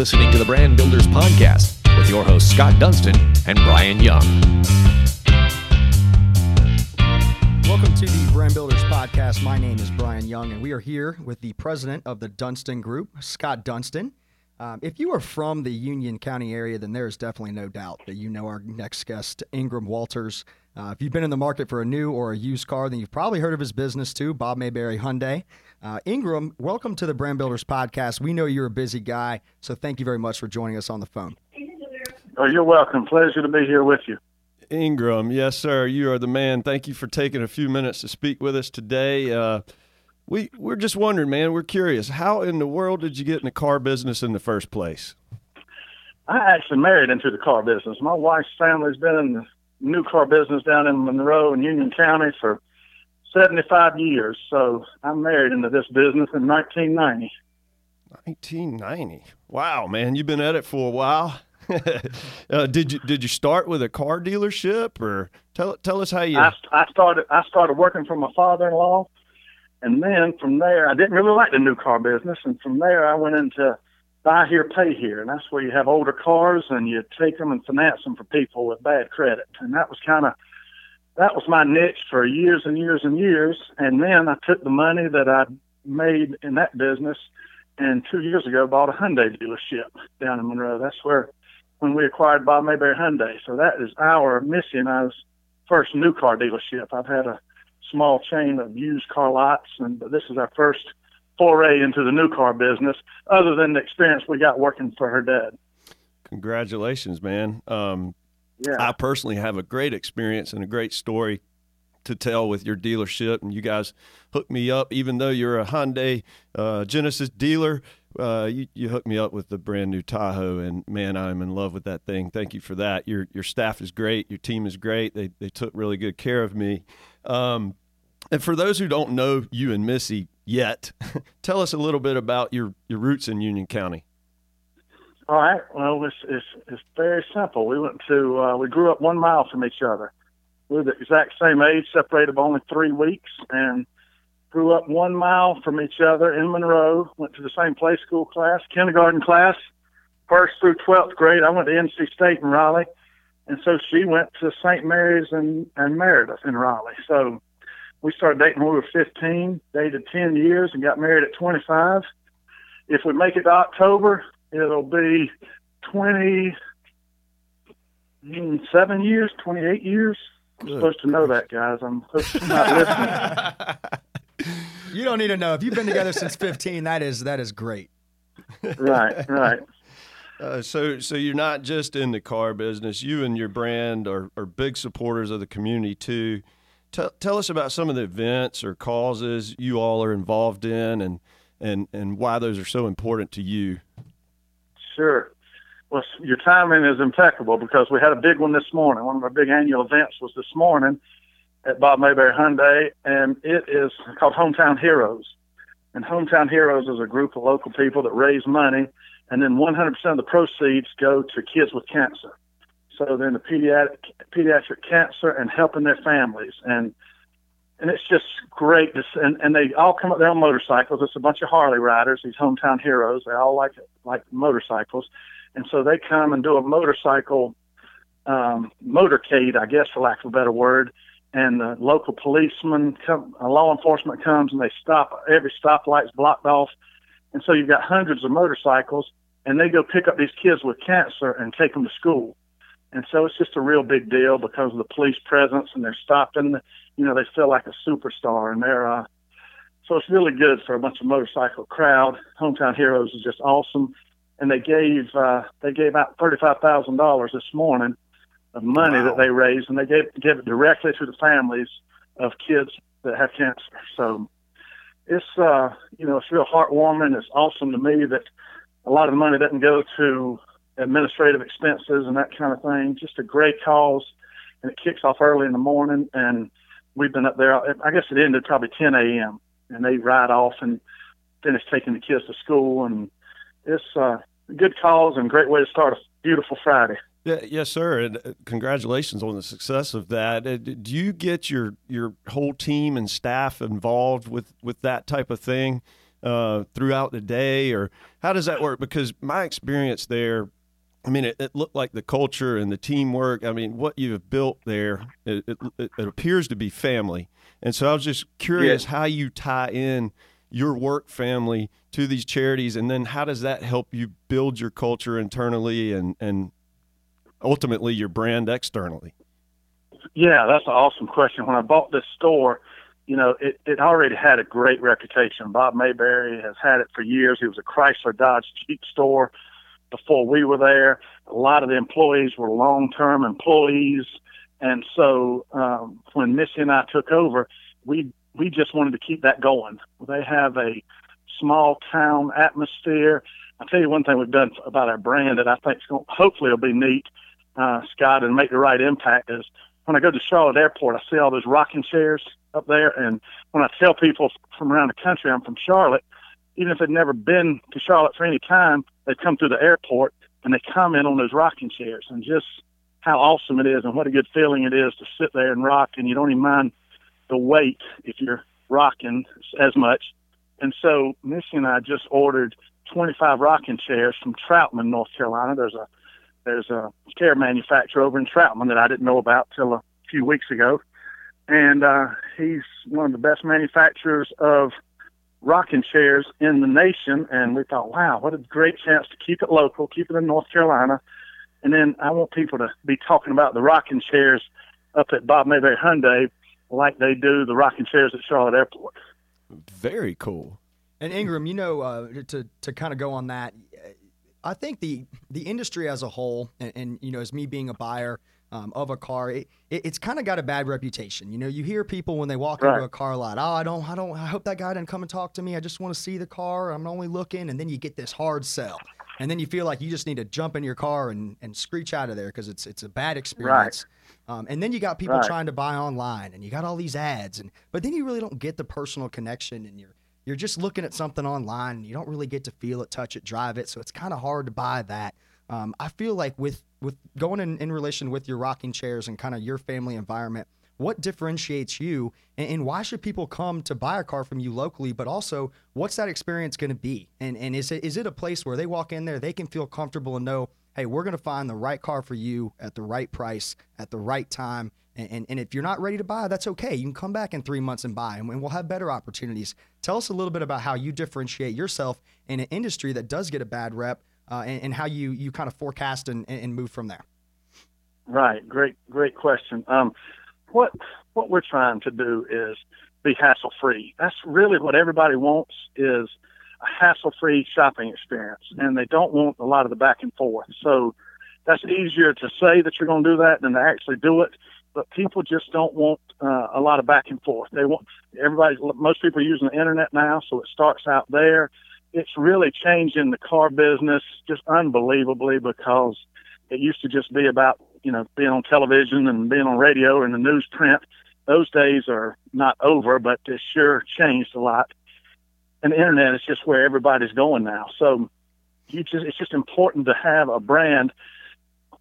listening to the Brand Builders Podcast with your hosts Scott Dunston and Brian Young. Welcome to the Brand Builders Podcast. My name is Brian Young, and we are here with the president of the Dunston Group, Scott Dunston. Um, if you are from the Union County area, then there is definitely no doubt that you know our next guest, Ingram Walters. Uh, if you've been in the market for a new or a used car, then you've probably heard of his business too, Bob Mayberry Hyundai. Uh, Ingram, welcome to the Brand Builders Podcast. We know you're a busy guy, so thank you very much for joining us on the phone. Oh, you're welcome. Pleasure to be here with you. Ingram, yes, sir. You are the man. Thank you for taking a few minutes to speak with us today. Uh, we we're just wondering, man. We're curious. How in the world did you get in the car business in the first place? I actually married into the car business. My wife's family's been in the new car business down in Monroe and Union County for 75 years. So I'm married into this business in 1990. 1990. Wow, man, you've been at it for a while. uh, did you did you start with a car dealership or tell tell us how you? I, I started I started working for my father-in-law, and then from there I didn't really like the new car business, and from there I went into buy here, pay here, and that's where you have older cars and you take them and finance them for people with bad credit, and that was kind of that was my niche for years and years and years, and then I took the money that I made in that business, and two years ago bought a Hyundai dealership down in Monroe. That's where when we acquired Bob Mayberry Hyundai. So that is our mission as first new car dealership. I've had a small chain of used car lots, and but this is our first foray into the new car business, other than the experience we got working for her dad. Congratulations, man. Um, Yeah. I personally have a great experience and a great story to tell with your dealership, and you guys hooked me up. Even though you're a Hyundai uh, Genesis dealer, uh, you, you hooked me up with the brand new Tahoe, and man, I'm in love with that thing. Thank you for that. Your your staff is great. Your team is great. They they took really good care of me. Um, and for those who don't know you and Missy yet, tell us a little bit about your your roots in Union County. All right. Well, it's it's, it's very simple. We went to uh, we grew up one mile from each other. We were the exact same age, separated by only three weeks, and grew up one mile from each other in Monroe. Went to the same play school class, kindergarten class, first through twelfth grade. I went to NC State in Raleigh, and so she went to St. Mary's and and Meredith in Raleigh. So we started dating when we were 15, dated 10 years, and got married at 25. If we make it to October, it'll be 27 years, 28 years. I'm Good. supposed to know that, guys. I'm hoping you're not listening. You don't need to know if you've been together since 15. That is that is great. right, right. Uh, so, so you're not just in the car business. You and your brand are, are big supporters of the community too. Tell, tell us about some of the events or causes you all are involved in, and and and why those are so important to you. Sure. Well, your timing is impeccable because we had a big one this morning. One of our big annual events was this morning at Bob Mayberry Hyundai, and it is called Hometown Heroes. And Hometown Heroes is a group of local people that raise money, and then 100% of the proceeds go to kids with cancer. So they're in the pediatric pediatric cancer and helping their families, and and it's just great. To, and and they all come up there on motorcycles. It's a bunch of Harley riders. These hometown heroes. They all like like motorcycles, and so they come and do a motorcycle um, motorcade, I guess, for lack of a better word. And the local policeman, come, uh, law enforcement comes, and they stop. Every stoplight's blocked off, and so you've got hundreds of motorcycles, and they go pick up these kids with cancer and take them to school. And so it's just a real big deal because of the police presence, and they're stopping. You know, they feel like a superstar, and they're uh, so it's really good for a bunch of motorcycle crowd. Hometown Heroes is just awesome, and they gave uh, they gave out thirty five thousand dollars this morning of money Wow. that they raised, and they gave gave it directly to the families of kids that have cancer. So it's uh, you know it's real heartwarming. It's awesome to me that a lot of the money doesn't go to administrative expenses and that kind of thing. Just a great cause, and it kicks off early in the morning. And we've been up there. I guess it ended probably 10 a.m. and they ride off and finish taking the kids to school. And it's uh, a good cause and great way to start a beautiful Friday. Yeah, yes, sir. And uh, congratulations on the success of that. Uh, Do you get your your whole team and staff involved with with that type of thing? uh, throughout the day, or how does that work? Because my experience there, I mean, it, it, looked like the culture and the teamwork. I mean, what you have built there, it, it, it appears to be family. And so I was just curious how you tie in your work family to these charities, and then how does that help you build your culture internally and and ultimately your brand externally? Yeah, that's an awesome question. When I bought this store, you know, it, it already had a great reputation. Bob Mayberry has had it for years. It was a Chrysler Dodge Jeep store before we were there. A lot of the employees were long term employees. And so um, when Missy and I took over, we we just wanted to keep that going. They have a small town atmosphere. I'll tell you one thing we've done about our brand that I think hopefully will be neat, uh, Scott, and make the right impact is when I go to Charlotte Airport, I see all those rocking chairs up there. And when I tell people from around the country I'm from Charlotte, even if they've never been to Charlotte for any time, they come through the airport and they comment on those rocking chairs and just how awesome it is and what a good feeling it is to sit there and rock and you don't even mind the weight if you're rocking as much. And so Missy and I just ordered 25 rocking chairs from Troutman, North Carolina. There's a there's a chair manufacturer over in Troutman that I didn't know about till a few weeks ago, and uh, he's one of the best manufacturers of rocking chairs in the nation. And we thought, wow, what a great chance to keep it local, keep it in North Carolina. And then I want people to be talking about the rocking chairs up at Bob Mayberry Hyundai like they do the rocking chairs at Charlotte Airport. Very cool. And Ingram, you know, uh, to to kind of go on that, I think the the industry as a whole, and, and you know, as me being a buyer um, of a car, it, it, it's kind of got a bad reputation. You know, you hear people when they walk right. into a car lot, oh, I don't, I don't, I hope that guy didn't come and talk to me. I just want to see the car. I'm only looking, and then you get this hard sell, and then you feel like you just need to jump in your car and, and screech out of there because it's it's a bad experience. Right. Um, and then you got people right. trying to buy online, and you got all these ads, and but then you really don't get the personal connection, and you're you're just looking at something online, and you don't really get to feel it, touch it, drive it. So it's kind of hard to buy that. Um, I feel like with with going in, in relation with your rocking chairs and kind of your family environment, what differentiates you, and, and, why should people come to buy a car from you locally? But also, what's that experience going to be? And and is it is it a place where they walk in there, they can feel comfortable and know hey, we're going to find the right car for you at the right price at the right time. And, and, and, if you're not ready to buy, that's okay. You can come back in three months and buy, and we'll have better opportunities. Tell us a little bit about how you differentiate yourself in an industry that does get a bad rep, uh, and, and, how you, you kind of forecast and, and move from there. Right. Great, great question. Um, what what we're trying to do is be hassle free. That's really what everybody wants is a hassle-free shopping experience, and they don't want a lot of the back and forth. So that's easier to say that you're going to do that than to actually do it. But people just don't want uh, a lot of back and forth. They want everybody. Most people are using the internet now, so it starts out there. It's really changing the car business just unbelievably because it used to just be about you know being on television and being on radio and the newsprint. Those days are not over, but it sure changed a lot and the internet is just where everybody's going now. So you just it's just important to have a brand.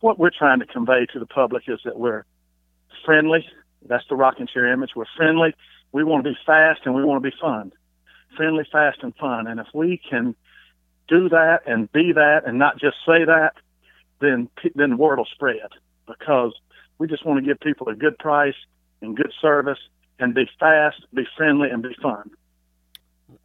What we're trying to convey to the public is that we're friendly. That's the rocking chair image. We're friendly. We want to be fast and we want to be fun. Friendly, fast, and fun. And if we can do that and be that and not just say that, then then the word will spread because we just want to give people a good price and good service and be fast, be friendly, and be fun.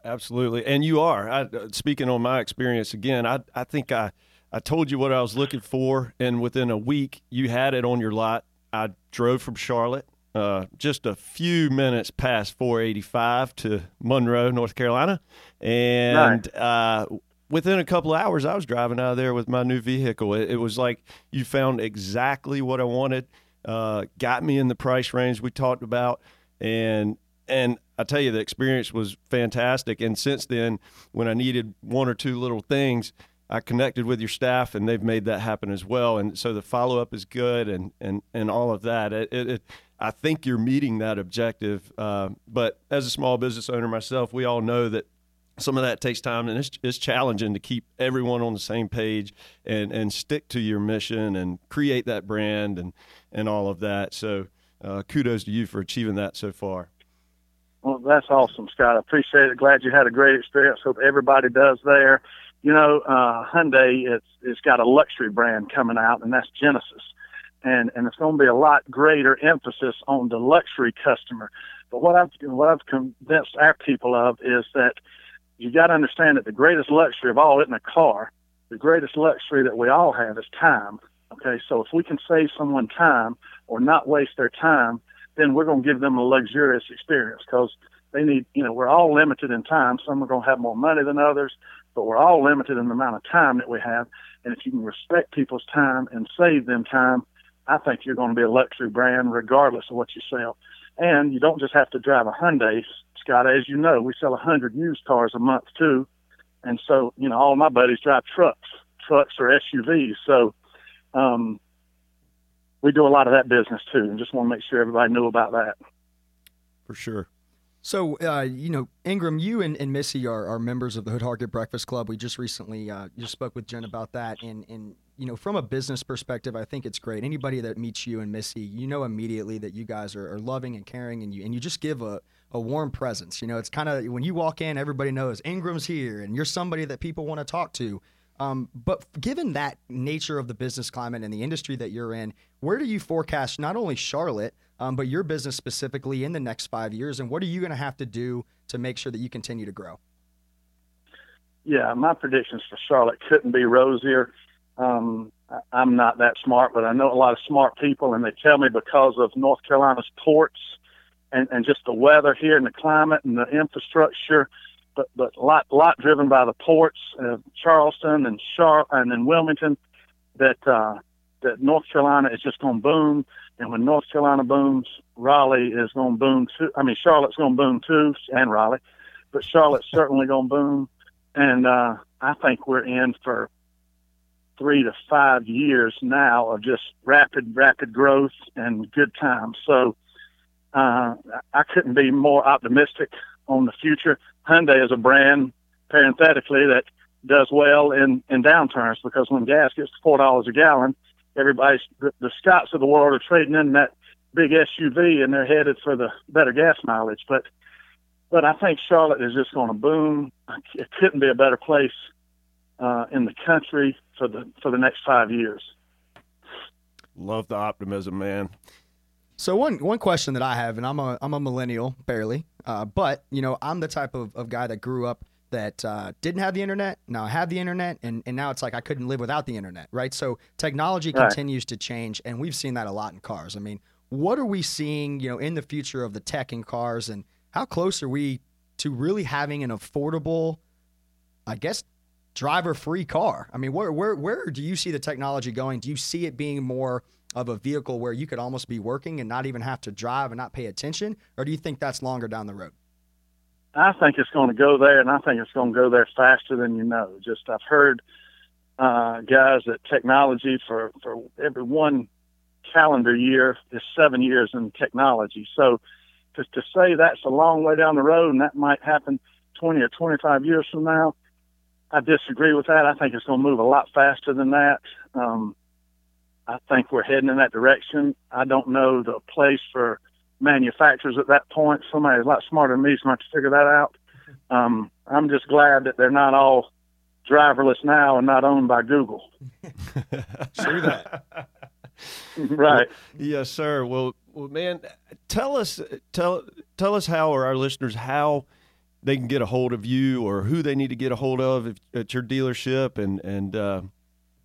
Absolutely, and you are. I, uh, speaking on my experience again, I I think I I told you what I was looking for, and within a week you had it on your lot. I drove from Charlotte, uh, just a few minutes past 485 to Monroe, North Carolina, and right. uh, within a couple of hours, I was driving out of there with my new vehicle. It, it was like you found exactly what I wanted, uh, got me in the price range we talked about, and and I tell you, the experience was fantastic. And since then, when I needed one or two little things, I connected with your staff, and they've made that happen as well. And so the follow up is good, and and and all of that. It, it, it, I think you're meeting that objective. Uh, but as a small business owner myself, we all know that some of that takes time, and it's, it's challenging to keep everyone on the same page and and stick to your mission and create that brand and and all of that. So uh, kudos to you for achieving that so far. Well, that's awesome, Scott. I appreciate it. Glad you had a great experience. Hope everybody does there. You know, uh, Hyundai, it's, it's got a luxury brand coming out, and that's Genesis. And, and it's going to be a lot greater emphasis on the luxury customer. But what I've, what I've convinced our people of is that you got to understand that the greatest luxury of all isn't a car. The greatest luxury that we all have is time. Okay, so if we can save someone time or not waste their time, then we're going to give them a luxurious experience because they need, you know, we're all limited in time. Some are going to have more money than others, but we're all limited in the amount of time that we have. And if you can respect people's time and save them time, I think you're going to be a luxury brand regardless of what you sell. And you don't just have to drive a Hyundai, Scott. As you know, we sell a hundred used cars a month too. And so, you know, all my buddies drive trucks, trucks or SUVs. So, um, we do a lot of that business too, and just want to make sure everybody knew about that. For sure. So, uh, you know, Ingram, you and, and Missy are, are members of the Hood Hargett Breakfast Club. We just recently uh, just spoke with Jen about that. And, and, you know, from a business perspective, I think it's great. Anybody that meets you and Missy, you know immediately that you guys are, are loving and caring, and you and you just give a, a warm presence. You know, it's kind of when you walk in, everybody knows Ingram's here, and you're somebody that people want to talk to. Um, but given that nature of the business climate and the industry that you're in, where do you forecast not only Charlotte, um, but your business specifically in the next five years? And what are you going to have to do to make sure that you continue to grow? Yeah, my predictions for Charlotte couldn't be rosier. Um, I'm not that smart, but I know a lot of smart people, and they tell me because of North Carolina's ports and, and just the weather here and the climate and the infrastructure but but a lot lot driven by the ports, uh, Charleston and Char and then Wilmington, that uh, that North Carolina is just going to boom. And when North Carolina booms, Raleigh is going to boom too. I mean, Charlotte's going to boom too, and Raleigh, but Charlotte's certainly going to boom. And uh, I think we're in for three to five years now of just rapid, rapid growth and good times. So uh, I couldn't be more optimistic on the future. Hyundai is a brand, parenthetically, that does well in, in downturns because when gas gets to four dollars a gallon, everybody's the, the Scotts of the world are trading in that big SUV and they're headed for the better gas mileage. But but I think Charlotte is just going to boom. It couldn't be a better place uh, in the country for the for the next five years. Love the optimism, man. So one one question that I have, and I'm a I'm a millennial, barely, uh, but you know I'm the type of, of guy that grew up that uh, didn't have the internet. Now I have the internet, and, and now it's like I couldn't live without the internet, right? So technology Right. continues to change, and we've seen that a lot in cars. I mean, what are we seeing, you know, in the future of the tech in cars, and how close are we to really having an affordable, I guess, driver-free car? I mean, where where where do you see the technology going? Do you see it being more of a vehicle where you could almost be working and not even have to drive and not pay attention, or do you think that's longer down the road? I think it's going to go there, and I think it's going to go there faster than you know. Just I've heard uh, guys that technology for for every one calendar year is seven years in technology. So to to say that's a long way down the road and that might happen twenty or twenty five years from now, I disagree with that. I think it's going to move a lot faster than that. Um, I think we're heading in that direction. I don't know the place for manufacturers at that point. Somebody's a lot smarter than me is going to have to figure that out. Um, I'm just glad that they're not all driverless now and not owned by Google. True that. right. Yes, sir. Well, well, man, tell us tell tell us how or our listeners how they can get a hold of you or who they need to get a hold of if, at your dealership and and uh,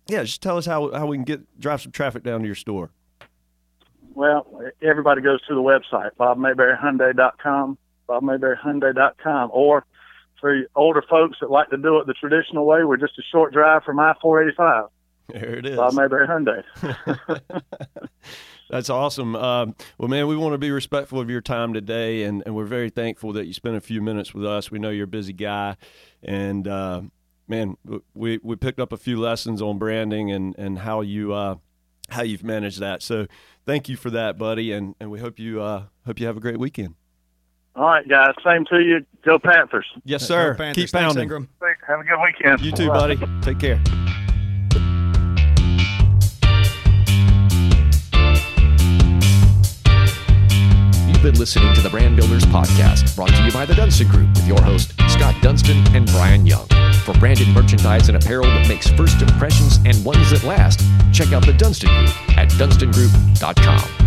yeah, just tell us how how we can get drive some traffic down to your store. Well, everybody goes to the website, bobmayberryhyundai.com, bobmayberryhyundai.com, or for older folks that like to do it the traditional way, we're just a short drive from I-485, There it is. Bob Mayberry Hyundai. That's awesome. Um, well, man, we want to be respectful of your time today, and, and we're very thankful that you spent a few minutes with us. We know you're a busy guy, and uh, man, we we picked up a few lessons on branding and and how you uh, how you've managed that. So, thank you for that, buddy, and and we hope you uh, hope you have a great weekend. All right, guys. Same to you. Go Panthers. Yes, Go sir. Panthers. Keep Thanks, pounding. Ingram. Have a good weekend. You too, buddy. Take care. You've been listening to the Brand Builders Podcast, brought to you by the Dunston Group with your host, Scott Dunston and Brian Young. For branded merchandise and apparel that makes first impressions and ones that last, check out the Dunston Group at dunstongroup.com.